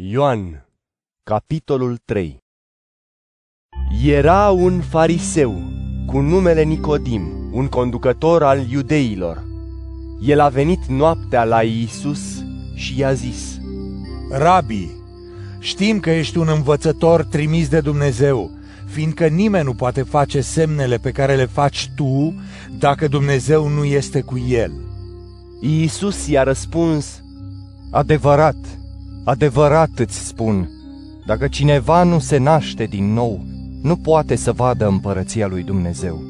Ioan, capitolul 3 Era un fariseu cu numele Nicodim, un conducător al iudeilor. El a venit noaptea la Iisus și i-a zis, Rabi, știm că ești un învățător trimis de Dumnezeu, fiindcă nimeni nu poate face semnele pe care le faci tu dacă Dumnezeu nu este cu el. Iisus i-a răspuns, Adevărat, adevărat îți spun, dacă cineva nu se naște din nou, nu poate să vadă împărăția lui Dumnezeu.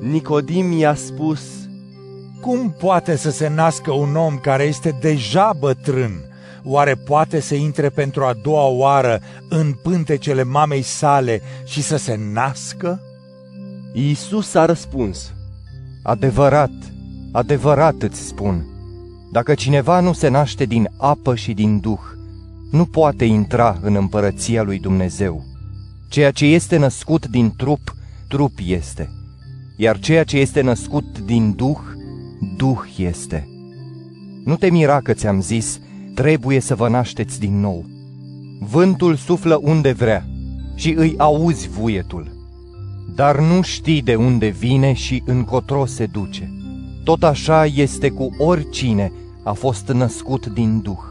Nicodim i-a spus, Cum poate să se nască un om care este deja bătrân? Oare poate să intre pentru a doua oară în pântecele mamei sale și să se nască? Iisus a răspuns, Adevărat, adevărat îți spun, dacă cineva nu se naște din apă și din duh, nu poate intra în împărăția lui Dumnezeu. Ceea ce este născut din trup, trup este, iar ceea ce este născut din duh, duh este. Nu te mira că ți-am zis, trebuie să vă nașteți din nou. Vântul suflă unde vrea și îi auzi vuietul, dar nu știi de unde vine și încotro se duce. Tot așa este cu oricine a fost născut din Duh.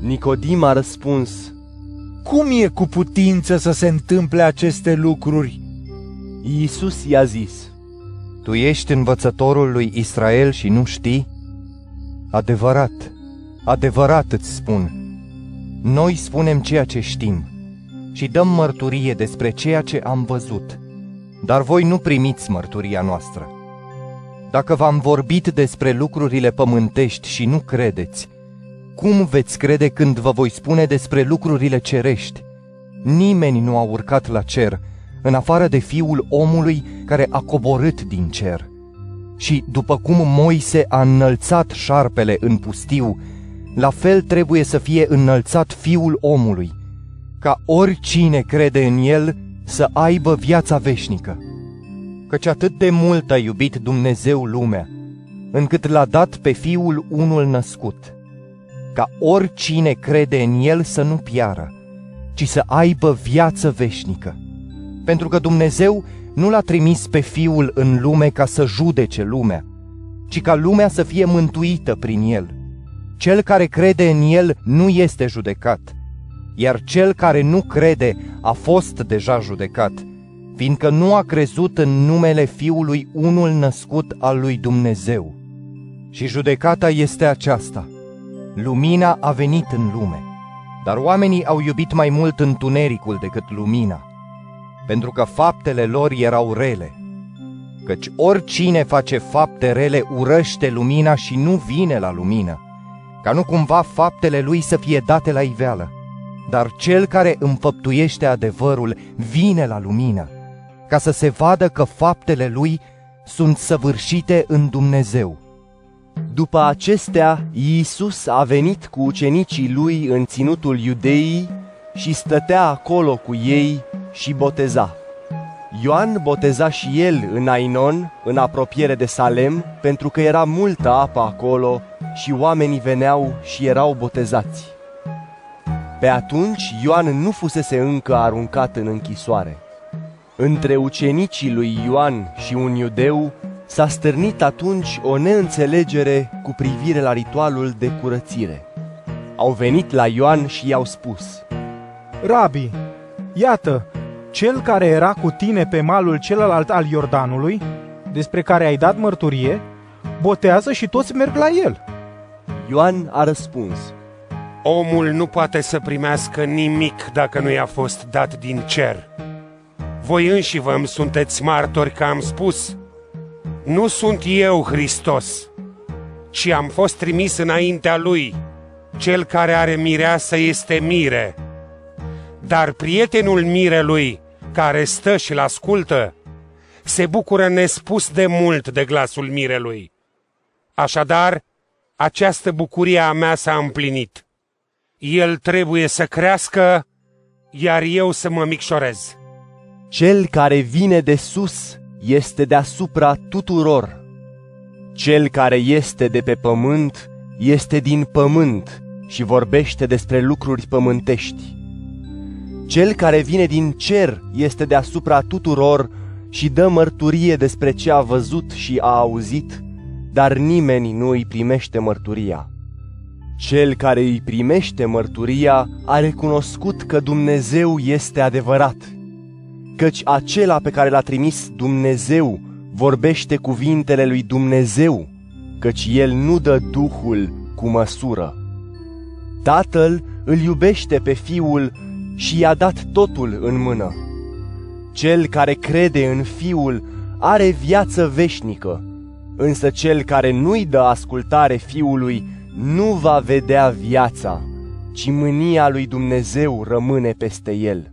Nicodim a răspuns, Cum e cu putință să se întâmple aceste lucruri? Iisus i-a zis, Tu ești învățătorul lui Israel și nu știi? Adevărat, adevărat îți spun, noi spunem ceea ce știm și dăm mărturie despre ceea ce am văzut, dar voi nu primiți mărturia noastră. Dacă v-am vorbit despre lucrurile pământești și nu credeți, cum veți crede când vă voi spune despre lucrurile cerești? Nimeni nu a urcat la cer, în afară de fiul omului care a coborât din cer. Și după cum Moise a înălțat șarpele în pustiu, la fel trebuie să fie înălțat fiul omului, ca oricine crede în el să aibă viața veșnică. Căci atât de mult a iubit Dumnezeu lumea, încât l-a dat pe fiul unul născut, ca oricine crede în el să nu piară, ci să aibă viață veșnică. Pentru că Dumnezeu nu l-a trimis pe fiul în lume ca să judece lumea, ci ca lumea să fie mântuită prin el. Cel care crede în el nu este judecat, iar cel care nu crede a fost deja judecat, fiindcă nu a crezut în numele Fiului unul născut al lui Dumnezeu. Și judecata este aceasta. Lumina a venit în lume, dar oamenii au iubit mai mult întunericul decât lumina, pentru că faptele lor erau rele. Căci oricine face fapte rele urăște lumina și nu vine la lumină, ca nu cumva faptele lui să fie date la iveală. Dar cel care împăptuiește adevărul vine la lumină, ca să se vadă că faptele lui sunt săvârșite în Dumnezeu. După acestea, Iisus a venit cu ucenicii lui în ținutul iudeii și stătea acolo cu ei și boteza. Ioan boteza și el în Ainon, în apropiere de Salem, pentru că era multă apă acolo și oamenii veneau și erau botezați. Pe atunci Ioan nu fusese încă aruncat în închisoare. Între ucenicii lui Ioan și un iudeu s-a stârnit atunci o neînțelegere cu privire la ritualul de curățire. Au venit la Ioan și i-au spus, Rabi, iată, cel care era cu tine pe malul celălalt al Iordanului, despre care ai dat mărturie, botează și toți merg la el. Ioan a răspuns, Omul nu poate să primească nimic dacă nu i-a fost dat din cer. Voi înși vă sunteți martori că am spus, nu sunt eu Hristos, ci am fost trimis înaintea lui. Cel care are mireasă este mire. Dar prietenul mirelui, care stă și-l ascultă, se bucură nespus de mult de glasul mirelui. Așadar, această bucurie a mea s-a împlinit. El trebuie să crească, iar eu să mă micșorez. Cel care vine de sus este deasupra tuturor. Cel care este de pe pământ este din pământ și vorbește despre lucruri pământești. Cel care vine din cer este deasupra tuturor și dă mărturie despre ce a văzut și a auzit, dar nimeni nu îi primește mărturia. Cel care îi primește mărturia a recunoscut că Dumnezeu este adevărat, căci acela pe care l-a trimis Dumnezeu vorbește cuvintele lui Dumnezeu, căci el nu dă Duhul cu măsură. Tatăl îl iubește pe Fiul și i-a dat totul în mână. Cel care crede în Fiul are viață veșnică, însă cel care nu-i dă ascultare Fiului nu va vedea viața, ci mânia lui Dumnezeu rămâne peste el.